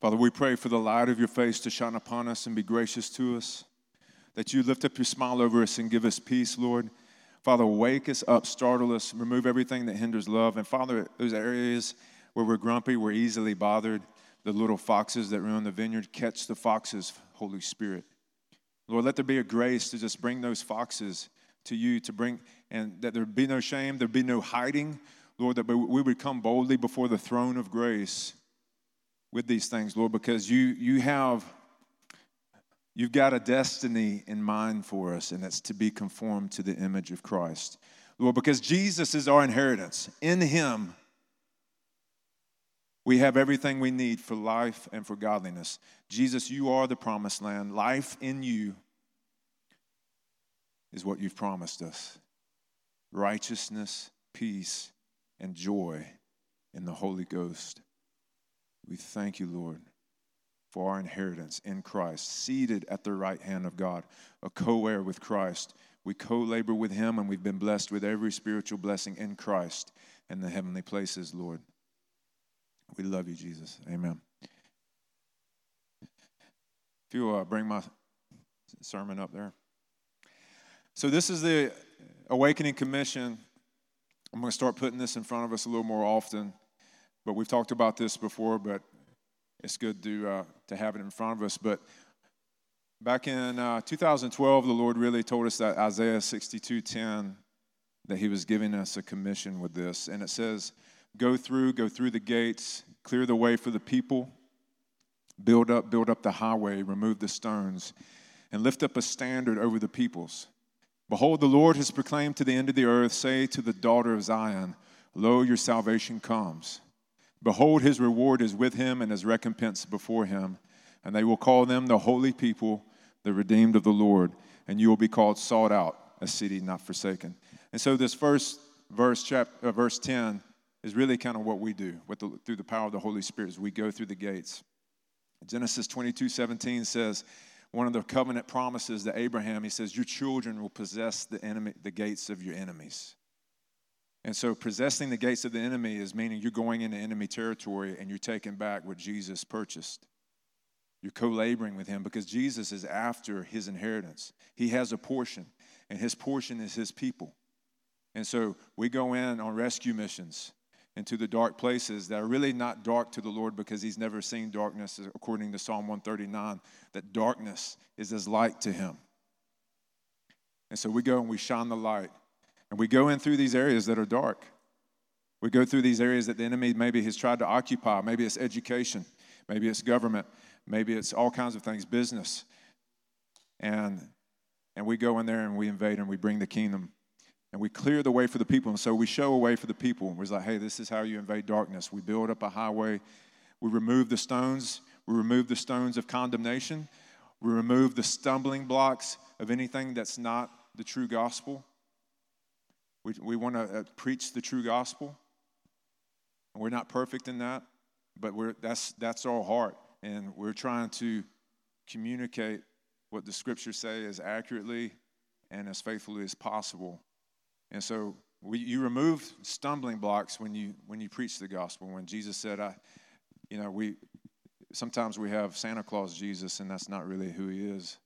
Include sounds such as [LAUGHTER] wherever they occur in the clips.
Father, we pray for the light of your face to shine upon us and be gracious to us, that you lift up your smile over us and give us peace, Lord. Father, wake us up, startle us, remove everything that hinders love. And Father, those areas where we're grumpy, we're easily bothered, the little foxes that ruin the vineyard, catch the foxes, Holy Spirit. Lord, let there be a grace to just bring those foxes to you, to bring, and that there be no shame, there be no hiding. Lord, that we would come boldly before the throne of grace with these things, Lord, because you, you have, you've got a destiny in mind for us, and that's to be conformed to the image of Christ. Lord, because Jesus is our inheritance. In Him, we have everything we need for life and for godliness. Jesus, you are the promised land. Life in you is what you've promised us righteousness, peace, and joy in the Holy Ghost. We thank you, Lord, for our inheritance in Christ, seated at the right hand of God, a co heir with Christ. We co labor with Him, and we've been blessed with every spiritual blessing in Christ in the heavenly places, Lord. We love you, Jesus. Amen. If you uh, bring my sermon up there. So, this is the Awakening Commission. I'm going to start putting this in front of us a little more often, but we've talked about this before, but it's good to, uh, to have it in front of us. But back in uh, 2012, the Lord really told us that Isaiah 62:10 that He was giving us a commission with this, and it says, "Go through, go through the gates, clear the way for the people, build up, build up the highway, remove the stones, and lift up a standard over the peoples." Behold, the Lord has proclaimed to the end of the earth, say to the daughter of Zion, Lo, your salvation comes. Behold, his reward is with him and his recompense before him. And they will call them the holy people, the redeemed of the Lord. And you will be called sought out, a city not forsaken. And so, this first verse, chapter, uh, verse 10, is really kind of what we do the, through the power of the Holy Spirit as we go through the gates. Genesis 22 17 says, one of the covenant promises to Abraham, he says, Your children will possess the, enemy, the gates of your enemies. And so, possessing the gates of the enemy is meaning you're going into enemy territory and you're taking back what Jesus purchased. You're co laboring with him because Jesus is after his inheritance. He has a portion, and his portion is his people. And so, we go in on rescue missions into the dark places that are really not dark to the Lord because he's never seen darkness, according to Psalm 139, that darkness is as light to him. And so we go and we shine the light. And we go in through these areas that are dark. We go through these areas that the enemy maybe has tried to occupy. Maybe it's education, maybe it's government, maybe it's all kinds of things, business. And, and we go in there and we invade and we bring the kingdom and we clear the way for the people. And so we show a way for the people. And we're like, hey, this is how you invade darkness. We build up a highway. We remove the stones. We remove the stones of condemnation. We remove the stumbling blocks of anything that's not the true gospel. We, we want to uh, preach the true gospel. We're not perfect in that, but we're, that's, that's our heart. And we're trying to communicate what the scriptures say as accurately and as faithfully as possible and so we, you remove stumbling blocks when you when you preach the gospel. When Jesus said, "I," you know, we sometimes we have Santa Claus Jesus, and that's not really who he is.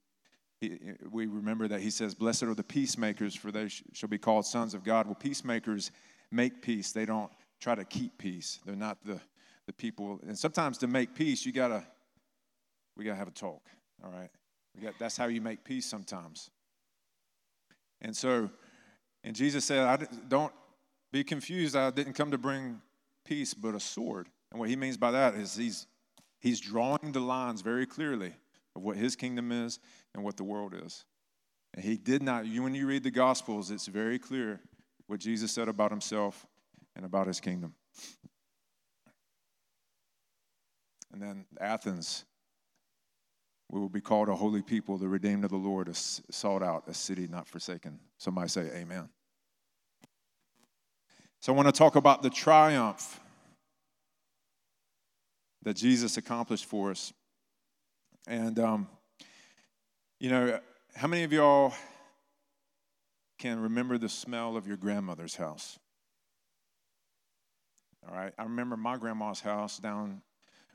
We remember that he says, "Blessed are the peacemakers, for they sh- shall be called sons of God." Well, peacemakers make peace. They don't try to keep peace. They're not the the people. And sometimes to make peace, you gotta we gotta have a talk. All right, we got that's how you make peace sometimes. And so and Jesus said, I don't be confused. I didn't come to bring peace, but a sword. And what he means by that is he's, he's drawing the lines very clearly of what his kingdom is and what the world is. And he did not, you, when you read the Gospels, it's very clear what Jesus said about himself and about his kingdom. And then Athens, we will be called a holy people, the redeemed of the Lord, a sought out, a city not forsaken. Somebody say, Amen. So I want to talk about the triumph that Jesus accomplished for us. And, um, you know, how many of y'all can remember the smell of your grandmother's house? All right. I remember my grandma's house down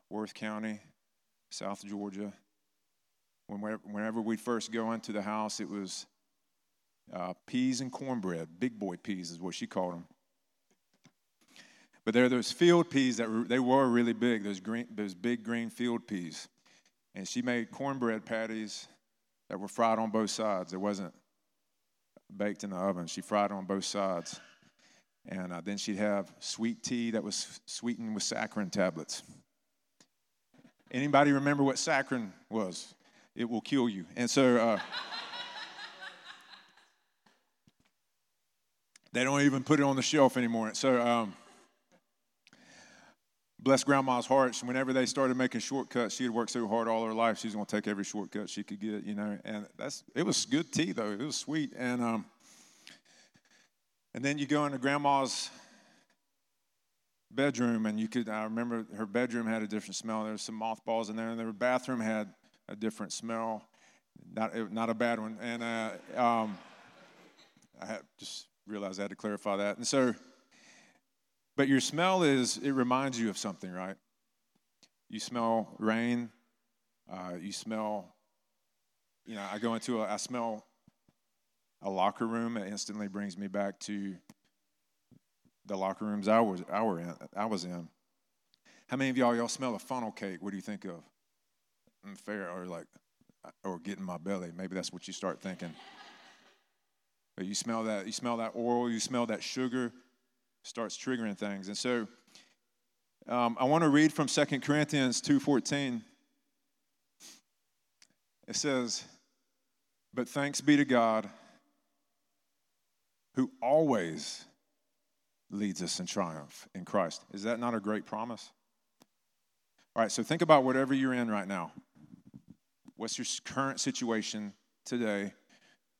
Worth County South Georgia. Whenever we'd first go into the house, it was uh, peas and cornbread. Big boy peas is what she called them. But there are those field peas that were, they were really big, those, green, those big green field peas. And she made cornbread patties that were fried on both sides. It wasn't baked in the oven. She fried on both sides. And uh, then she'd have sweet tea that was sweetened with saccharin tablets. Anybody remember what saccharin was? It will kill you. And so uh, they don't even put it on the shelf anymore. So um, bless grandma's heart. Whenever they started making shortcuts, she had worked so hard all her life. She was going to take every shortcut she could get, you know. And that's it was good tea though. It was sweet. And um, and then you go into grandma's bedroom, and you could, I remember her bedroom had a different smell. There was some mothballs in there, and the bathroom had a different smell. Not, not a bad one. And uh, um, I just realized I had to clarify that. And so, but your smell is, it reminds you of something, right? You smell rain, uh, you smell, you know, I go into a, I smell a locker room, it instantly brings me back to the locker rooms I was, I, were in, I was in. How many of y'all, y'all smell a funnel cake? What do you think of? Unfair mm, or like, or get in my belly. Maybe that's what you start thinking. But you smell that, you smell that oil, you smell that sugar, starts triggering things. And so um, I want to read from 2 Corinthians 2.14. It says, But thanks be to God who always leads us in triumph in Christ. Is that not a great promise? All right, so think about whatever you're in right now. What's your current situation today?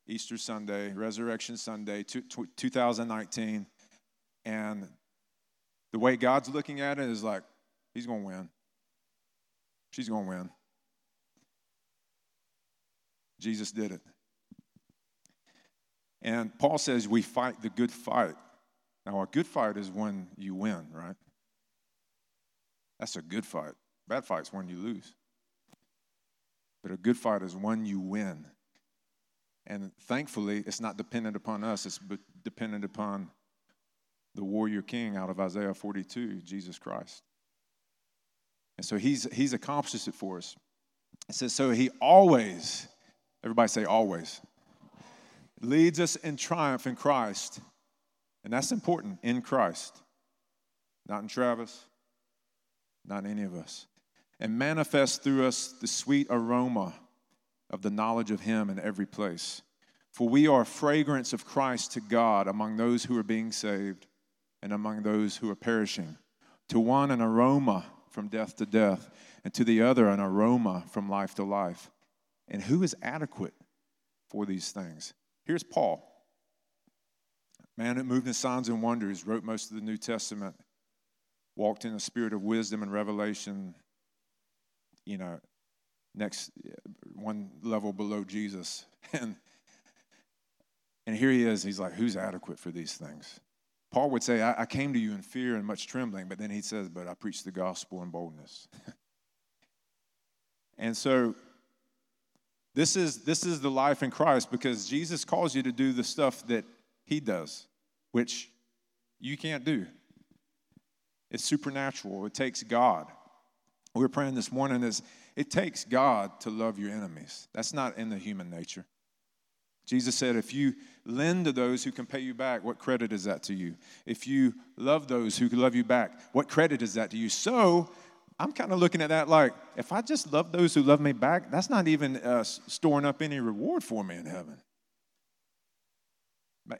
Easter Sunday, Resurrection Sunday, 2019. And the way God's looking at it is like, He's going to win. She's going to win. Jesus did it. And Paul says we fight the good fight. Now, a good fight is when you win, right? That's a good fight. Bad fight's when you lose. But a good fight is when you win. And thankfully, it's not dependent upon us, it's dependent upon the warrior king out of Isaiah 42, Jesus Christ. And so he's, he's accomplished it for us. It says, so he always, everybody say always leads us in triumph in Christ. And that's important in Christ, not in Travis, not in any of us. And manifests through us the sweet aroma of the knowledge of Him in every place. For we are fragrance of Christ to God among those who are being saved and among those who are perishing. To one, an aroma from death to death, and to the other, an aroma from life to life. And who is adequate for these things? Here's Paul. Man that moved in signs and wonders, wrote most of the New Testament, walked in a spirit of wisdom and revelation, you know, next one level below Jesus. [LAUGHS] And and here he is, he's like, who's adequate for these things? Paul would say, I, I came to you in fear and much trembling, but then he says, But I preach the gospel in boldness. [LAUGHS] and so this is, this is the life in Christ because Jesus calls you to do the stuff that he does, which you can't do. It's supernatural, it takes God. We were praying this morning is it takes God to love your enemies. That's not in the human nature. Jesus said, if you lend to those who can pay you back, what credit is that to you? If you love those who love you back, what credit is that to you? So I'm kind of looking at that like, if I just love those who love me back, that's not even uh, storing up any reward for me in heaven.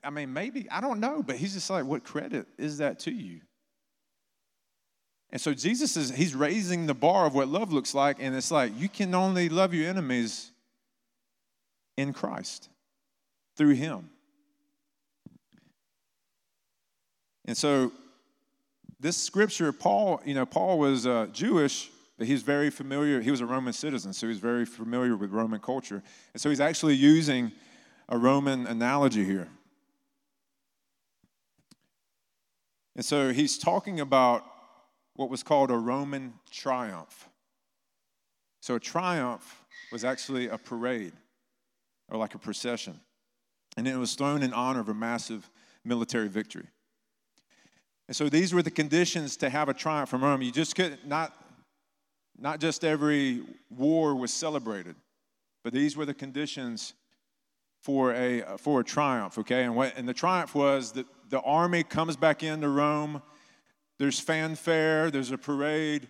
I mean, maybe, I don't know, but he's just like, what credit is that to you? And so Jesus is, he's raising the bar of what love looks like, and it's like, you can only love your enemies in Christ, through him. And so this scripture, Paul, you know, Paul was uh, Jewish, but he's very familiar. He was a Roman citizen, so he's very familiar with Roman culture. And so he's actually using a Roman analogy here. And so he's talking about what was called a Roman triumph. So a triumph was actually a parade or like a procession. And it was thrown in honor of a massive military victory. And so these were the conditions to have a triumph from Rome. You just could not, not just every war was celebrated, but these were the conditions for a, for a triumph, okay? And, what, and the triumph was that the army comes back into Rome. There's fanfare, there's a parade,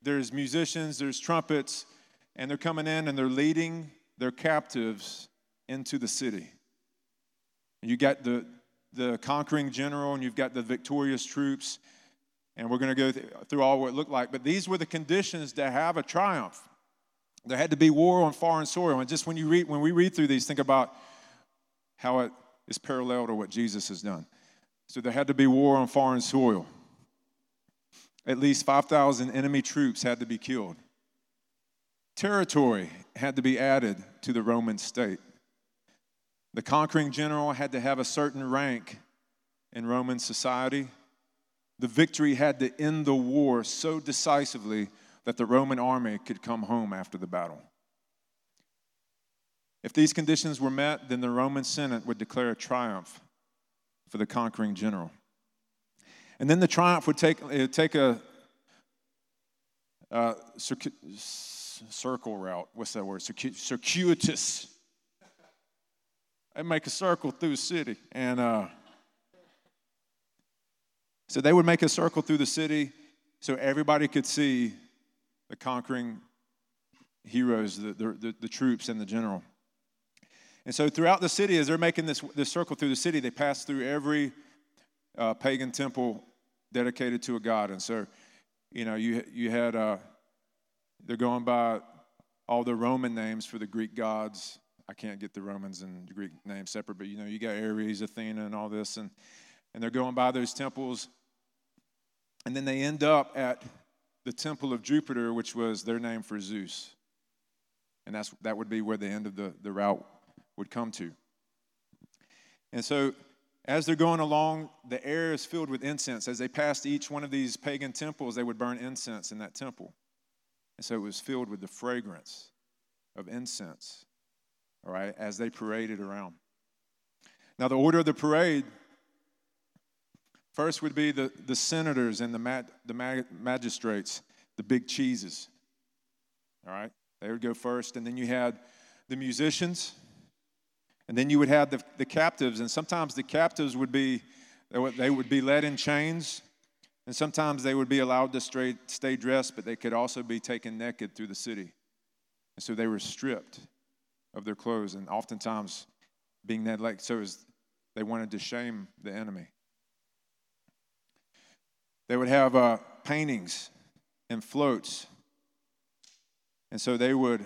there's musicians, there's trumpets, and they're coming in and they're leading their captives into the city. You got the, the conquering general and you've got the victorious troops, and we're going to go th- through all what it looked like. But these were the conditions to have a triumph. There had to be war on foreign soil. And just when you read, when we read through these, think about how it is parallel to what Jesus has done. So there had to be war on foreign soil. At least 5,000 enemy troops had to be killed. Territory had to be added to the Roman state. The conquering general had to have a certain rank in Roman society. The victory had to end the war so decisively that the Roman army could come home after the battle. If these conditions were met, then the Roman Senate would declare a triumph for the conquering general. And then the triumph would take, would take a, uh, a circle route. What's that word? Circuitous. They make a circle through the city. And uh, so they would make a circle through the city so everybody could see the conquering heroes, the, the, the, the troops, and the general. And so throughout the city, as they're making this, this circle through the city, they pass through every uh, pagan temple dedicated to a god. And so, you know, you, you had, uh, they're going by all the Roman names for the Greek gods. I can't get the Romans and the Greek names separate, but you know, you got Ares, Athena, and all this. And, and they're going by those temples. And then they end up at the temple of Jupiter, which was their name for Zeus. And that's, that would be where the end of the, the route would come to. And so, as they're going along, the air is filled with incense. As they passed each one of these pagan temples, they would burn incense in that temple. And so it was filled with the fragrance of incense, all right, as they paraded around. Now, the order of the parade first would be the, the senators and the, mag, the mag, magistrates, the big cheeses, all right? They would go first. And then you had the musicians, and then you would have the, the captives, and sometimes the captives would be, they would be led in chains, and sometimes they would be allowed to stay dressed, but they could also be taken naked through the city. And so they were stripped of their clothes, and oftentimes being that like so as they wanted to shame the enemy. They would have uh, paintings and floats, and so they would.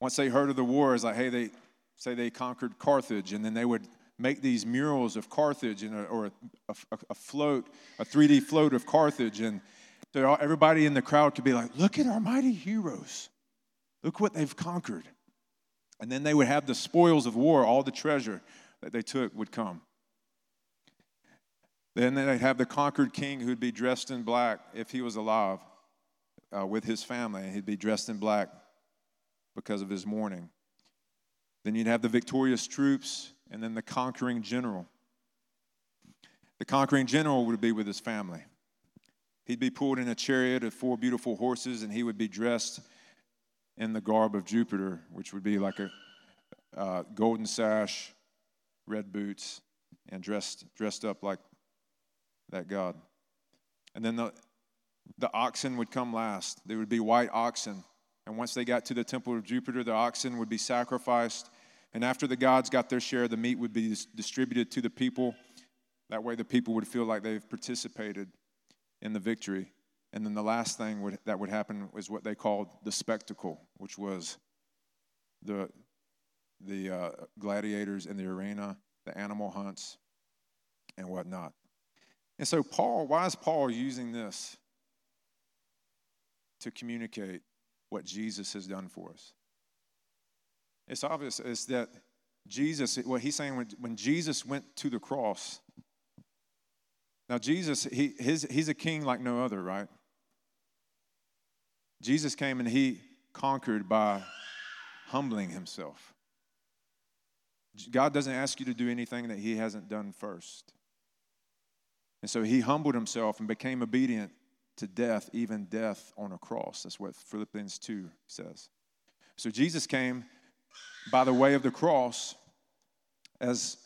Once they heard of the war, it's like, hey, they say they conquered Carthage, and then they would make these murals of Carthage and a, or a, a, a, float, a 3D float of Carthage, and all, everybody in the crowd could be like, "Look at our mighty heroes! Look what they've conquered!" And then they would have the spoils of war, all the treasure that they took would come. Then they'd have the conquered king who'd be dressed in black if he was alive uh, with his family. He'd be dressed in black because of his mourning. Then you'd have the victorious troops and then the conquering general. The conquering general would be with his family. He'd be pulled in a chariot of four beautiful horses, and he would be dressed in the garb of Jupiter, which would be like a uh, golden sash, red boots, and dressed dressed up like that god. And then the the oxen would come last. They would be white oxen, and once they got to the temple of Jupiter, the oxen would be sacrificed and after the gods got their share, the meat would be distributed to the people. That way, the people would feel like they've participated in the victory. And then the last thing would, that would happen was what they called the spectacle, which was the, the uh, gladiators in the arena, the animal hunts, and whatnot. And so, Paul, why is Paul using this to communicate what Jesus has done for us? it's obvious is that Jesus, what he's saying when, when Jesus went to the cross, now Jesus, he, his, he's a king like no other, right? Jesus came and he conquered by humbling himself. God doesn't ask you to do anything that he hasn't done first. And so he humbled himself and became obedient to death, even death on a cross. That's what Philippians 2 says. So Jesus came by the way of the cross as,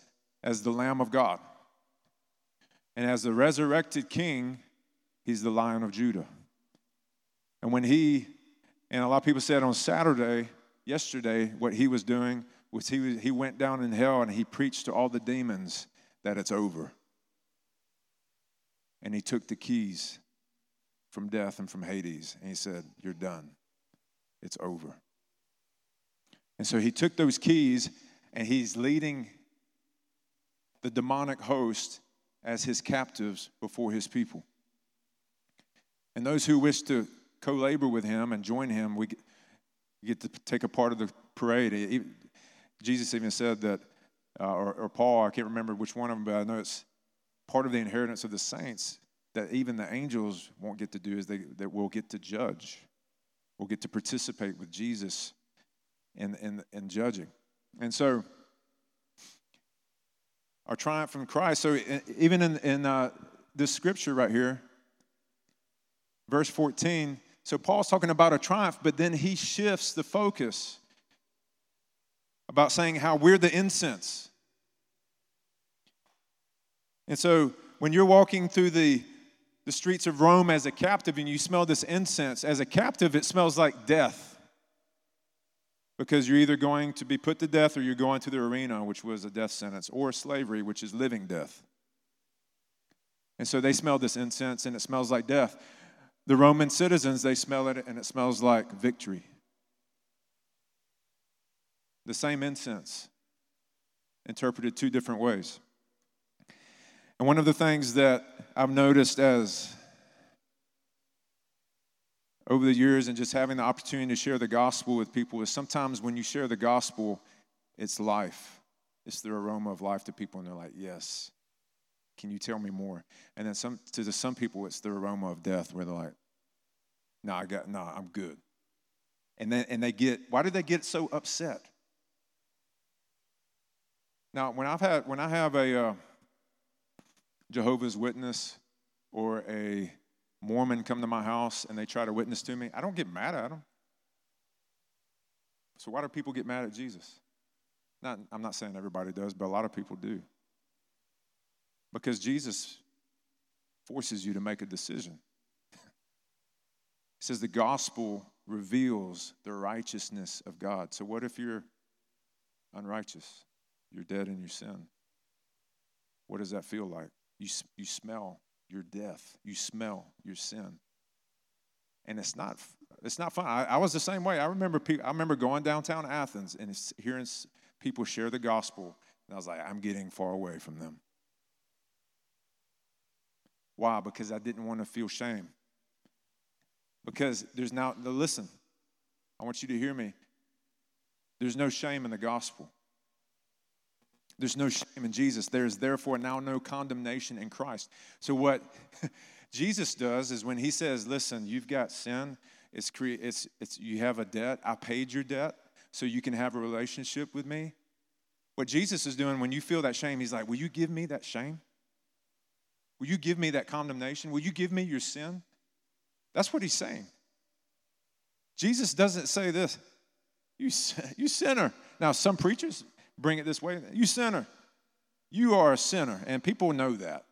as the Lamb of God. And as the resurrected king, he's the Lion of Judah. And when he, and a lot of people said on Saturday, yesterday, what he was doing was he, was, he went down in hell and he preached to all the demons that it's over. And he took the keys from death and from Hades and he said, You're done. It's over. And so he took those keys and he's leading the demonic host as his captives before his people. And those who wish to co labor with him and join him, we get to take a part of the parade. Jesus even said that, uh, or, or, Paul, I can't remember which one of them, but I know it's part of the inheritance of the saints that even the angels won't get to do is they that we'll get to judge. We'll get to participate with Jesus in, in, in judging. And so, our triumph from Christ. So, even in, in uh, this scripture right here, verse 14, so Paul's talking about a triumph, but then he shifts the focus about saying how we're the incense. And so when you're walking through the, the streets of Rome as a captive and you smell this incense, as a captive, it smells like death. Because you're either going to be put to death or you're going to the arena, which was a death sentence, or slavery, which is living death. And so they smell this incense and it smells like death. The Roman citizens, they smell it and it smells like victory. The same incense, interpreted two different ways. And one of the things that I've noticed as over the years and just having the opportunity to share the gospel with people is sometimes when you share the gospel, it's life. It's the aroma of life to people, and they're like, Yes, can you tell me more? And then some to some people it's the aroma of death where they're like, No, I got no, I'm good. And then and they get why do they get so upset? Now, when I've had when I have a uh, Jehovah's Witness or a Mormon come to my house and they try to witness to me, I don't get mad at them. So why do people get mad at Jesus? Not, I'm not saying everybody does, but a lot of people do. Because Jesus forces you to make a decision. He says the gospel reveals the righteousness of God. So, what if you're unrighteous? You're dead in your sin. What does that feel like? You, you smell your death, you smell your sin. And it's not, it's not fun. I, I was the same way. I remember, pe- I remember going downtown Athens and hearing people share the gospel, and I was like, I'm getting far away from them. Why? Because I didn't want to feel shame. Because there's now, listen, I want you to hear me. There's no shame in the gospel. There's no shame in Jesus. There is therefore now no condemnation in Christ. So, what [LAUGHS] Jesus does is when he says, Listen, you've got sin, it's, cre- it's, it's, you have a debt, I paid your debt, so you can have a relationship with me. What Jesus is doing when you feel that shame, he's like, Will you give me that shame? Will you give me that condemnation? Will you give me your sin? That's what he's saying. Jesus doesn't say this, you, you sinner. Now, some preachers bring it this way, you sinner. You are a sinner, and people know that.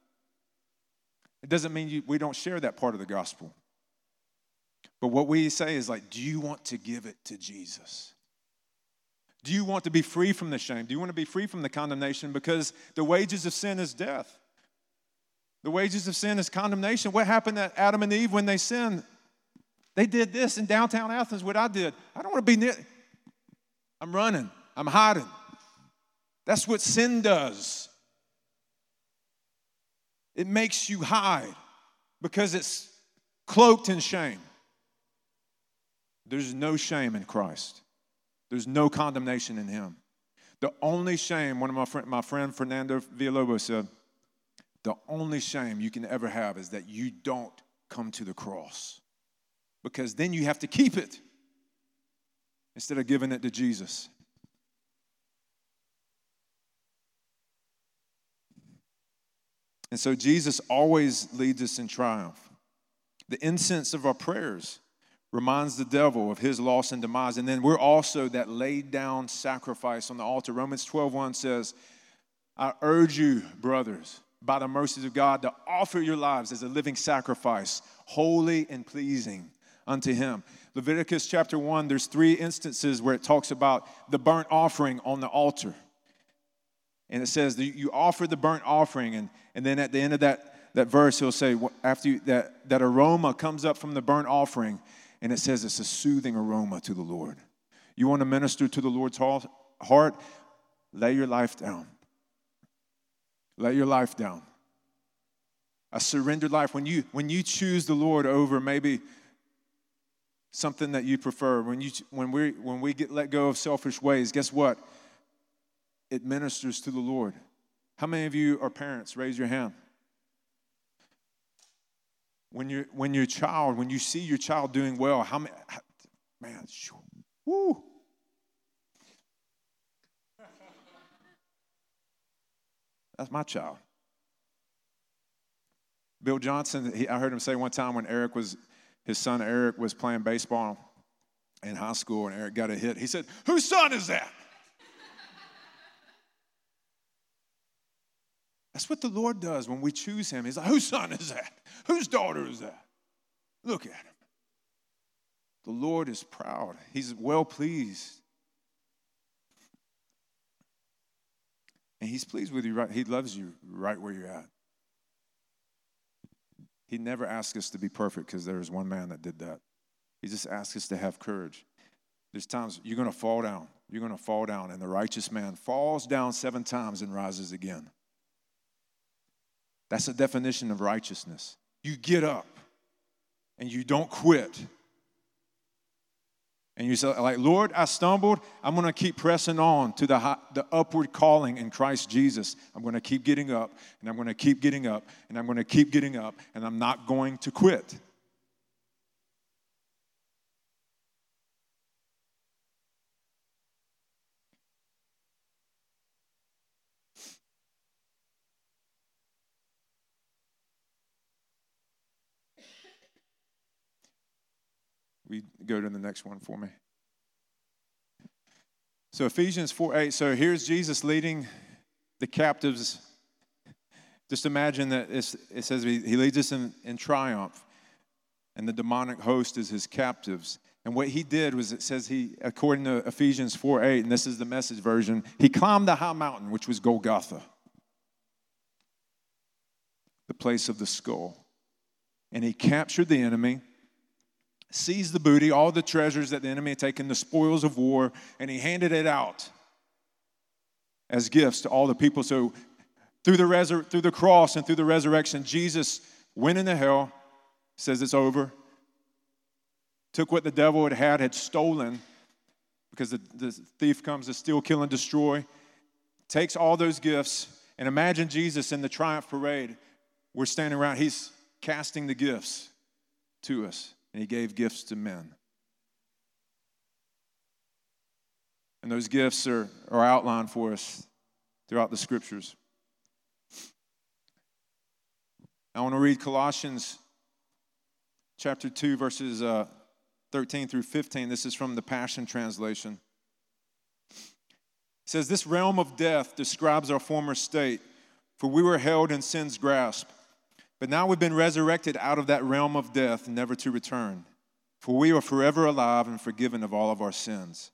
It doesn't mean you, we don't share that part of the gospel. But what we say is like, do you want to give it to Jesus? Do you want to be free from the shame? Do you want to be free from the condemnation? Because the wages of sin is death. The wages of sin is condemnation. What happened to Adam and Eve when they sinned? They did this in downtown Athens, what I did. I don't want to be near. I'm running, I'm hiding. That's what sin does. It makes you hide because it's cloaked in shame. There's no shame in Christ. There's no condemnation in him. The only shame, one of my friend, my friend Fernando Villalobos said, the only shame you can ever have is that you don't come to the cross because then you have to keep it instead of giving it to Jesus. And so Jesus always leads us in triumph. The incense of our prayers reminds the devil of his loss and demise. And then we're also that laid down sacrifice on the altar. Romans 12 1 says, I urge you, brothers, by the mercies of God, to offer your lives as a living sacrifice, holy and pleasing unto him. Leviticus chapter 1, there's three instances where it talks about the burnt offering on the altar. And it says you offer the burnt offering, and, and then at the end of that, that verse, he'll say, after you, that, that aroma comes up from the burnt offering, and it says it's a soothing aroma to the Lord. You want to minister to the Lord's heart? Lay your life down. Lay your life down. A surrendered life. When you, when you choose the Lord over maybe something that you prefer, when, you, when, we, when we get let go of selfish ways, guess what? It ministers to the Lord. How many of you are parents? Raise your hand. When, you when your child, when you see your child doing well, how many, man, woo. That's my child. Bill Johnson, he, I heard him say one time when Eric was, his son Eric was playing baseball in high school and Eric got a hit. He said, Whose son is that? That's what the Lord does when we choose Him. He's like, Whose son is that? Whose daughter is that? Look at Him. The Lord is proud, He's well pleased. And He's pleased with you, right? He loves you right where you're at. He never asks us to be perfect because there was one man that did that. He just asks us to have courage. There's times you're going to fall down. You're going to fall down, and the righteous man falls down seven times and rises again. That's the definition of righteousness. You get up and you don't quit. And you say, like, Lord, I stumbled. I'm going to keep pressing on to the, high, the upward calling in Christ Jesus. I'm going to keep getting up, and I'm going to keep getting up, and I'm going to keep getting up, and I'm not going to quit. We go to the next one for me. So Ephesians 4 8. So here's Jesus leading the captives. Just imagine that it says he leads us in, in triumph, and the demonic host is his captives. And what he did was it says he, according to Ephesians 4 8, and this is the message version, he climbed the high mountain, which was Golgotha, the place of the skull. And he captured the enemy seized the booty, all the treasures that the enemy had taken, the spoils of war, and he handed it out as gifts to all the people. So through the, through the cross and through the resurrection, Jesus went into hell, says it's over, took what the devil had had, had stolen, because the, the thief comes to steal, kill, and destroy, takes all those gifts, and imagine Jesus in the triumph parade. We're standing around, he's casting the gifts to us and he gave gifts to men. And those gifts are, are outlined for us throughout the scriptures. I want to read Colossians chapter 2, verses uh, 13 through 15. This is from the Passion Translation. It says, This realm of death describes our former state, for we were held in sin's grasp. But now we've been resurrected out of that realm of death, never to return. For we are forever alive and forgiven of all of our sins.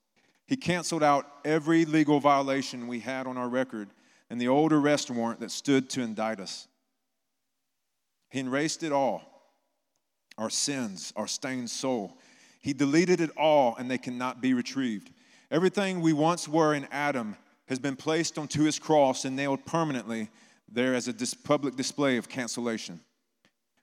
He canceled out every legal violation we had on our record and the old arrest warrant that stood to indict us. He erased it all our sins, our stained soul. He deleted it all, and they cannot be retrieved. Everything we once were in Adam has been placed onto his cross and nailed permanently there as a dis- public display of cancellation.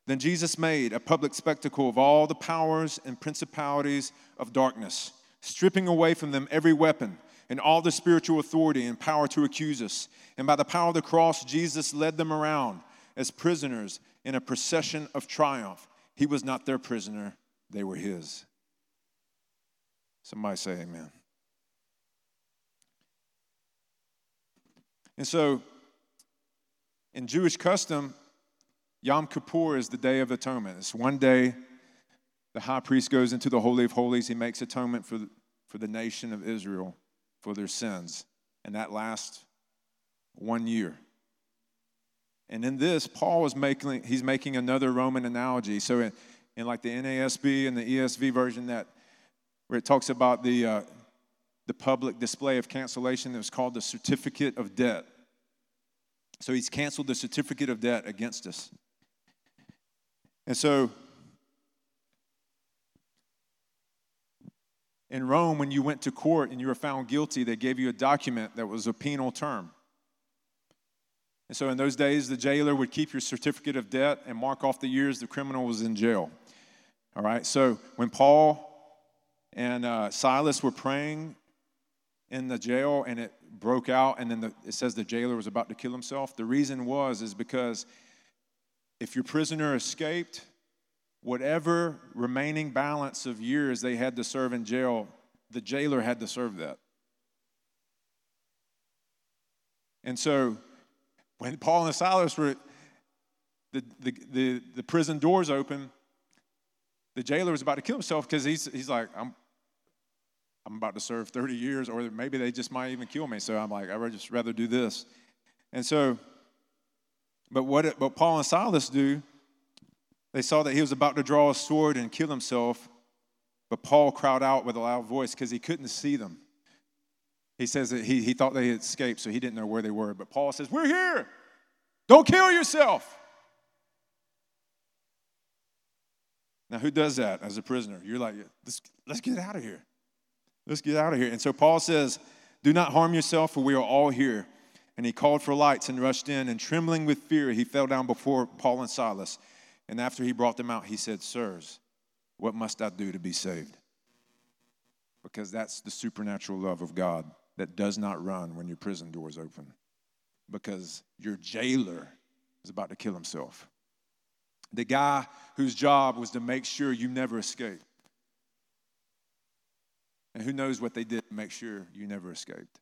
Then Jesus made a public spectacle of all the powers and principalities of darkness, stripping away from them every weapon and all the spiritual authority and power to accuse us. And by the power of the cross, Jesus led them around as prisoners in a procession of triumph. He was not their prisoner, they were his. Somebody say amen. And so, in Jewish custom, Yom Kippur is the Day of Atonement. It's one day the high priest goes into the Holy of Holies. He makes atonement for the, for the nation of Israel for their sins. And that lasts one year. And in this, Paul is making, he's making another Roman analogy. So in, in like the NASB and the ESV version that where it talks about the, uh, the public display of cancellation that was called the certificate of debt. So he's canceled the certificate of debt against us. And so in Rome, when you went to court and you were found guilty, they gave you a document that was a penal term. And so in those days, the jailer would keep your certificate of debt and mark off the years the criminal was in jail. All right, so when Paul and uh, Silas were praying in the jail and it broke out, and then the, it says the jailer was about to kill himself. The reason was is because if your prisoner escaped, whatever remaining balance of years they had to serve in jail, the jailer had to serve that. And so when Paul and Silas were, the, the, the, the prison doors open, the jailer was about to kill himself because he's, he's like, I'm, I'm about to serve 30 years, or maybe they just might even kill me. So I'm like, I would just rather do this. And so, but what, it, what Paul and Silas do, they saw that he was about to draw a sword and kill himself, but Paul cried out with a loud voice because he couldn't see them. He says that he, he thought they had escaped, so he didn't know where they were. But Paul says, We're here. Don't kill yourself. Now, who does that as a prisoner? You're like, let's, let's get out of here. Let's get out of here. And so Paul says, Do not harm yourself, for we are all here. And he called for lights and rushed in, and trembling with fear, he fell down before Paul and Silas. And after he brought them out, he said, Sirs, what must I do to be saved? Because that's the supernatural love of God that does not run when your prison doors open. Because your jailer is about to kill himself. The guy whose job was to make sure you never escape. And who knows what they did to make sure you never escaped.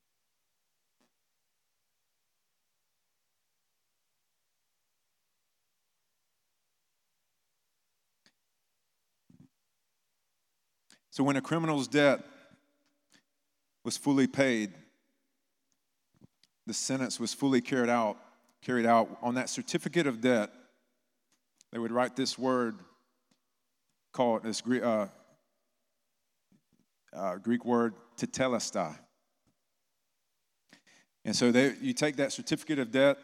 So when a criminal's debt was fully paid, the sentence was fully carried out, carried out on that certificate of debt, they would write this word called this uh, uh, Greek word tetelestai. And so they, you take that certificate of debt,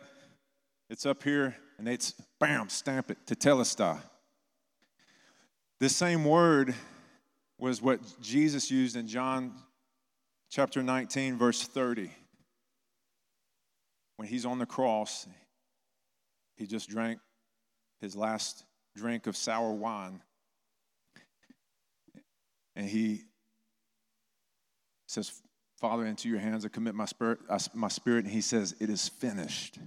it's up here, and it's bam, stamp it, tetelestai. This same word was what Jesus used in John chapter 19, verse 30. When he's on the cross, he just drank his last drink of sour wine. And he says, Father, into your hands I commit my spirit, uh, my spirit. And he says, It is finished.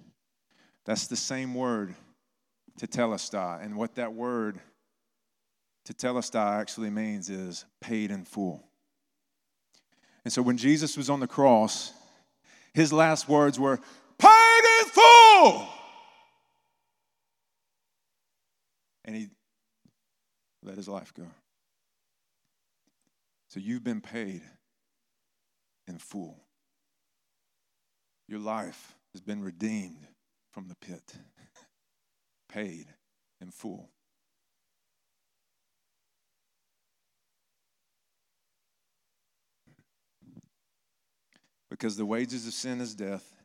That's the same word, tetelestai. And what that word, tetelestai, actually means is paid in full. And so when Jesus was on the cross, his last words were, Paid in full! And he let his life go. So you've been paid in full. Your life has been redeemed from the pit, [LAUGHS] paid in full. Because the wages of sin is death,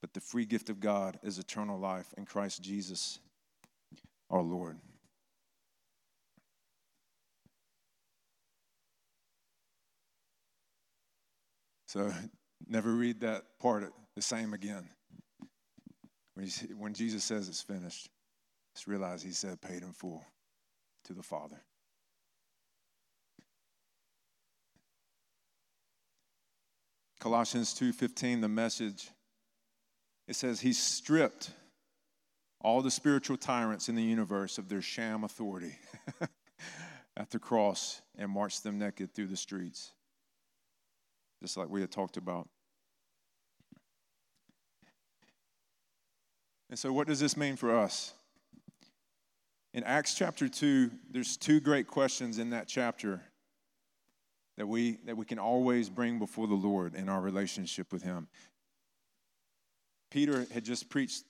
but the free gift of God is eternal life in Christ Jesus our Lord. So never read that part the same again. When, when Jesus says it's finished, just realize he said paid in full to the Father. Colossians 2:15 the message it says he stripped all the spiritual tyrants in the universe of their sham authority [LAUGHS] at the cross and marched them naked through the streets, just like we had talked about. And so, what does this mean for us? In Acts chapter 2, there's two great questions in that chapter that we, that we can always bring before the Lord in our relationship with Him. Peter had just preached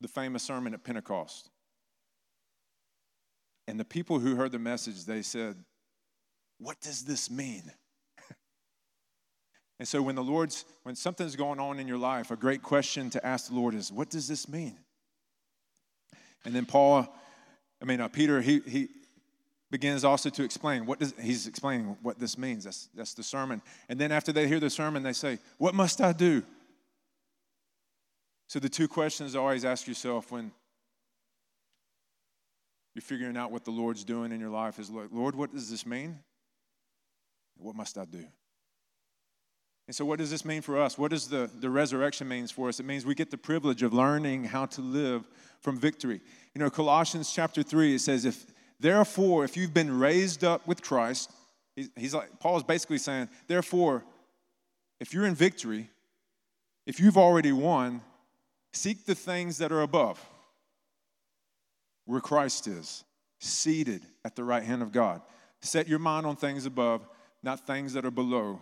the famous sermon at Pentecost. And the people who heard the message, they said, What does this mean? And so when the Lord's, when something's going on in your life, a great question to ask the Lord is, What does this mean? And then Paul, I mean, uh, Peter, he, he begins also to explain what does, he's explaining what this means. That's, that's the sermon. And then after they hear the sermon, they say, What must I do? So the two questions always ask yourself when you're figuring out what the Lord's doing in your life is Lord, what does this mean? What must I do? And so, what does this mean for us? What does the, the resurrection means for us? It means we get the privilege of learning how to live from victory. You know, Colossians chapter 3, it says, if therefore, if you've been raised up with Christ, he's, he's like, Paul's basically saying, therefore, if you're in victory, if you've already won, seek the things that are above where Christ is, seated at the right hand of God. Set your mind on things above, not things that are below,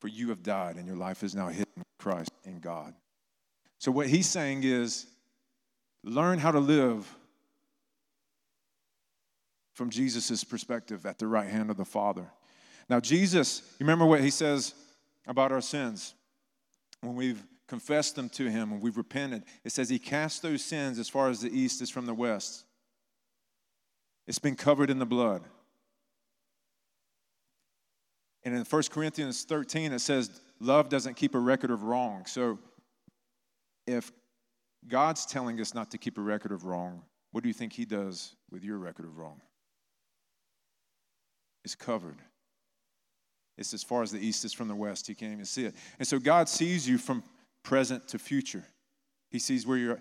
for you have died and your life is now hidden with Christ in God. So, what he's saying is learn how to live from Jesus' perspective at the right hand of the Father. Now, Jesus, you remember what he says about our sins when we've confessed them to him and we've repented, it says he cast those sins as far as the east is from the west. It's been covered in the blood. And in 1 Corinthians 13, it says, Love doesn't keep a record of wrong. So if God's telling us not to keep a record of wrong, what do you think He does with your record of wrong? It's covered. It's as far as the east is from the west. You can't even see it. And so God sees you from present to future. He sees where you're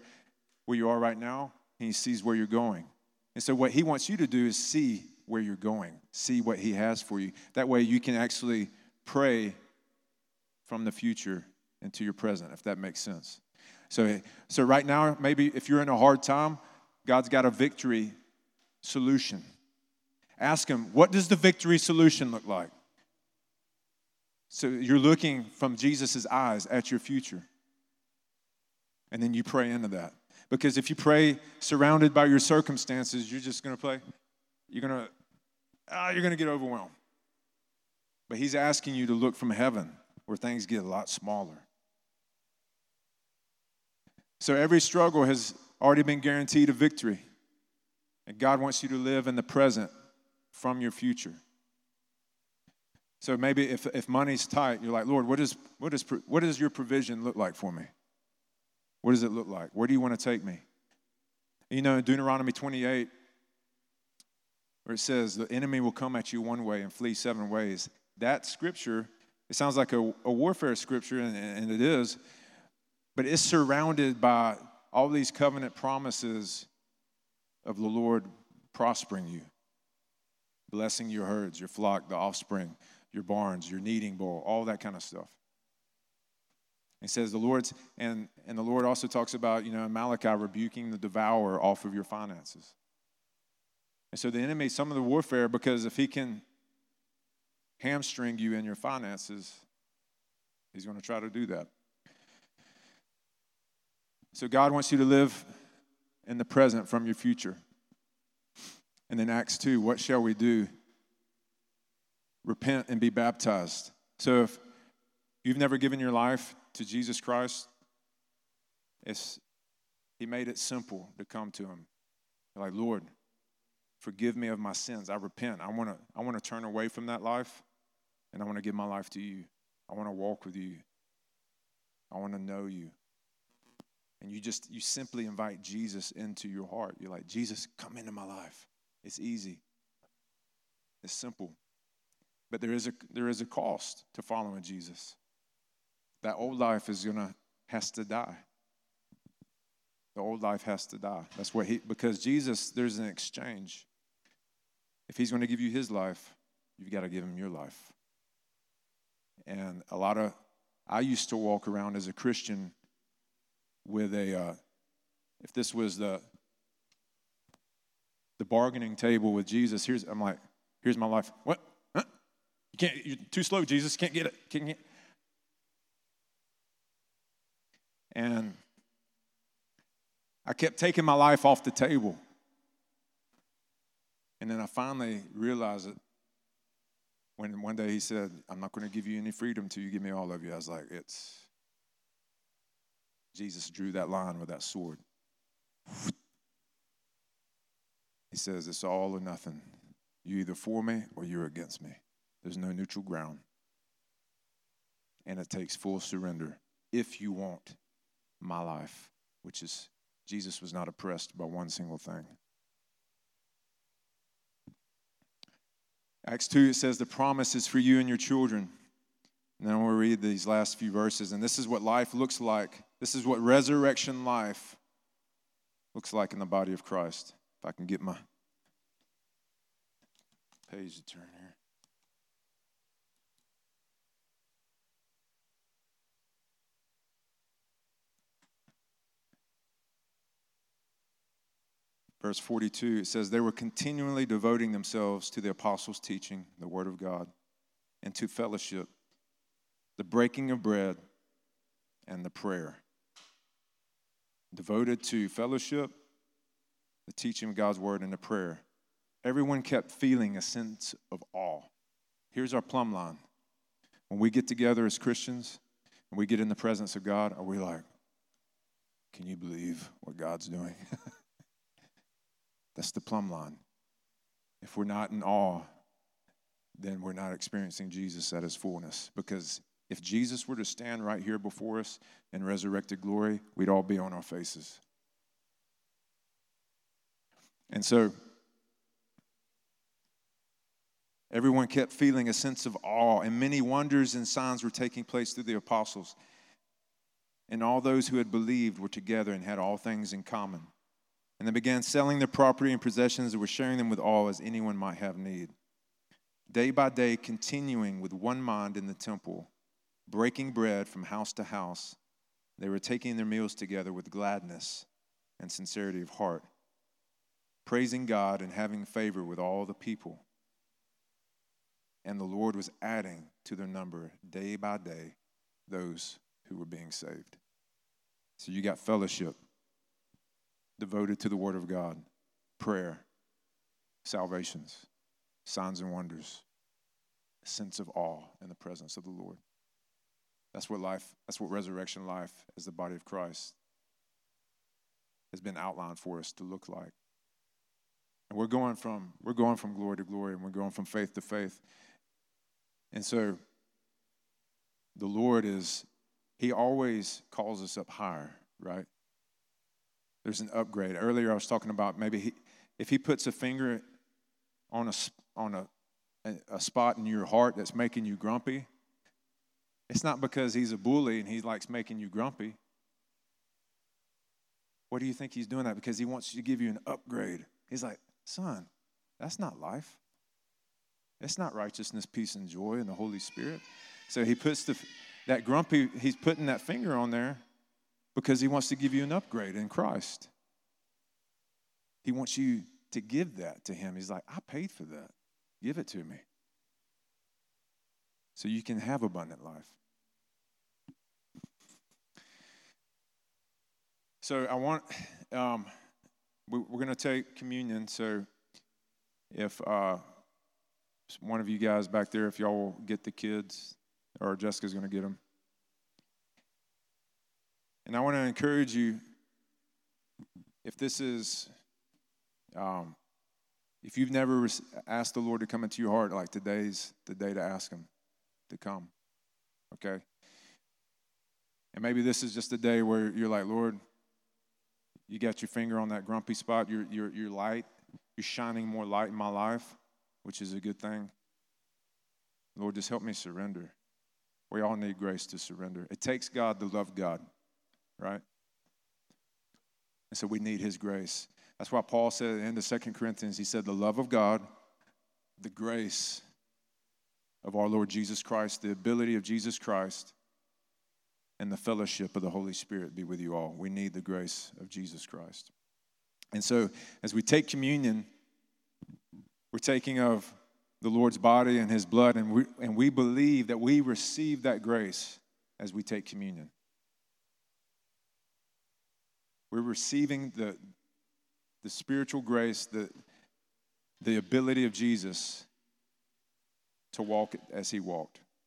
where you are right now, and he sees where you're going. And so what he wants you to do is see where you're going, see what he has for you. That way you can actually pray from the future into your present, if that makes sense. So, so right now, maybe if you're in a hard time, God's got a victory solution. Ask him, what does the victory solution look like? So you're looking from Jesus' eyes at your future. And then you pray into that. Because if you pray surrounded by your circumstances, you're just going to play, you're going to, ah, you're going to get overwhelmed. But he's asking you to look from heaven where things get a lot smaller. So every struggle has already been guaranteed a victory. And God wants you to live in the present from your future. So maybe if, if money's tight, you're like, Lord, what, is, what, is, what does your provision look like for me? What does it look like? Where do you want to take me? You know, in Deuteronomy 28, where it says, the enemy will come at you one way and flee seven ways. That scripture, it sounds like a, a warfare scripture, and, and it is, but it's surrounded by all these covenant promises of the Lord prospering you, blessing your herds, your flock, the offspring your barns, your kneading bowl, all that kind of stuff. He says the Lord's, and, and the Lord also talks about, you know, Malachi rebuking the devourer off of your finances. And so the enemy, some of the warfare, because if he can hamstring you in your finances, he's going to try to do that. So God wants you to live in the present from your future. And then Acts 2, what shall we do? repent and be baptized. So if you've never given your life to Jesus Christ, it's, He made it simple to come to Him. Like, Lord, forgive me of my sins. I repent. I want to I want to turn away from that life and I want to give my life to you. I want to walk with you. I want to know you. And you just you simply invite Jesus into your heart. You're like, Jesus, come into my life. It's easy. It's simple. But there is a, there is a cost to following Jesus. That old life is gonna has to die. The old life has to die. That's what he because Jesus, there's an exchange. If He's going to give you His life, you've got to give Him your life. And a lot of, I used to walk around as a Christian with a, uh, if this was the, the bargaining table with Jesus, here's, I'm like, here's my life. What? Huh? You can't, you're too slow, Jesus. Can't get it. Can't get And I kept taking my life off the table. And then I finally realized it when one day he said, I'm not going to give you any freedom until you give me all of you. I was like, it's. Jesus drew that line with that sword. He says, It's all or nothing. You either for me or you're against me. There's no neutral ground. And it takes full surrender if you want my life, which is Jesus was not oppressed by one single thing. Acts 2, it says, The promise is for you and your children. And then we'll read these last few verses. And this is what life looks like. This is what resurrection life looks like in the body of Christ. If I can get my page to turn here. Verse 42, it says, They were continually devoting themselves to the apostles' teaching, the word of God, and to fellowship, the breaking of bread, and the prayer. Devoted to fellowship, the teaching of God's word, and the prayer. Everyone kept feeling a sense of awe. Here's our plumb line. When we get together as Christians and we get in the presence of God, are we like, can you believe what God's doing? [LAUGHS] That's the plumb line. If we're not in awe, then we're not experiencing Jesus at his fullness. Because if Jesus were to stand right here before us in resurrected glory, we'd all be on our faces. And so, everyone kept feeling a sense of awe, and many wonders and signs were taking place through the apostles. And all those who had believed were together and had all things in common. And they began selling their property and possessions and were sharing them with all as anyone might have need. Day by day, continuing with one mind in the temple, breaking bread from house to house, they were taking their meals together with gladness and sincerity of heart, praising God and having favor with all the people. And the Lord was adding to their number day by day those who were being saved. So you got fellowship devoted to the Word of God, prayer, salvations, signs and wonders, a sense of awe in the presence of the Lord. That's what life, that's what resurrection life as the body of Christ has been outlined for us to look like. And we're going from we're going from glory to glory and we're going from faith to faith. And so the Lord is he always calls us up higher, right? There's an upgrade. Earlier, I was talking about maybe he, if he puts a finger on a on a a spot in your heart that's making you grumpy, it's not because he's a bully and he likes making you grumpy. What do you think he's doing that? Because he wants to give you an upgrade. He's like, son, that's not life. It's not righteousness, peace, and joy in the Holy Spirit. So he puts the that grumpy, he's putting that finger on there because he wants to give you an upgrade in Christ. He wants you to give that to him. He's like, I paid for that. Give it to me. So you can have abundant life. So I want, um, we, are going to take communion. So if uh, one of you guys back there, if y'all will get the kids, or Jessica's going to get them. And I want to encourage you if this is, um, if you've never asked the Lord to come into your heart, like today's the day to ask Him to come. Okay? And maybe this is just a day where you're like, Lord, you got your finger on that grumpy spot. You're, you're, you're light. You're shining more light in my life, which is a good thing. Lord, just help me surrender. We all need grace to surrender. It takes God to love God right? And so we need his grace. That's why Paul said in the Second Corinthians, he said, the love of God the grace of our Lord Jesus Christ, the ability of Jesus Christ, and the fellowship of the Holy Spirit be with you all. We need the grace of Jesus Christ. And so, as we take communion, we're taking of the Lord's body and his blood, and we, and we believe that we receive that grace as we take communion. We're receiving the, the spiritual grace, the, the ability of Jesus to walk as he walked.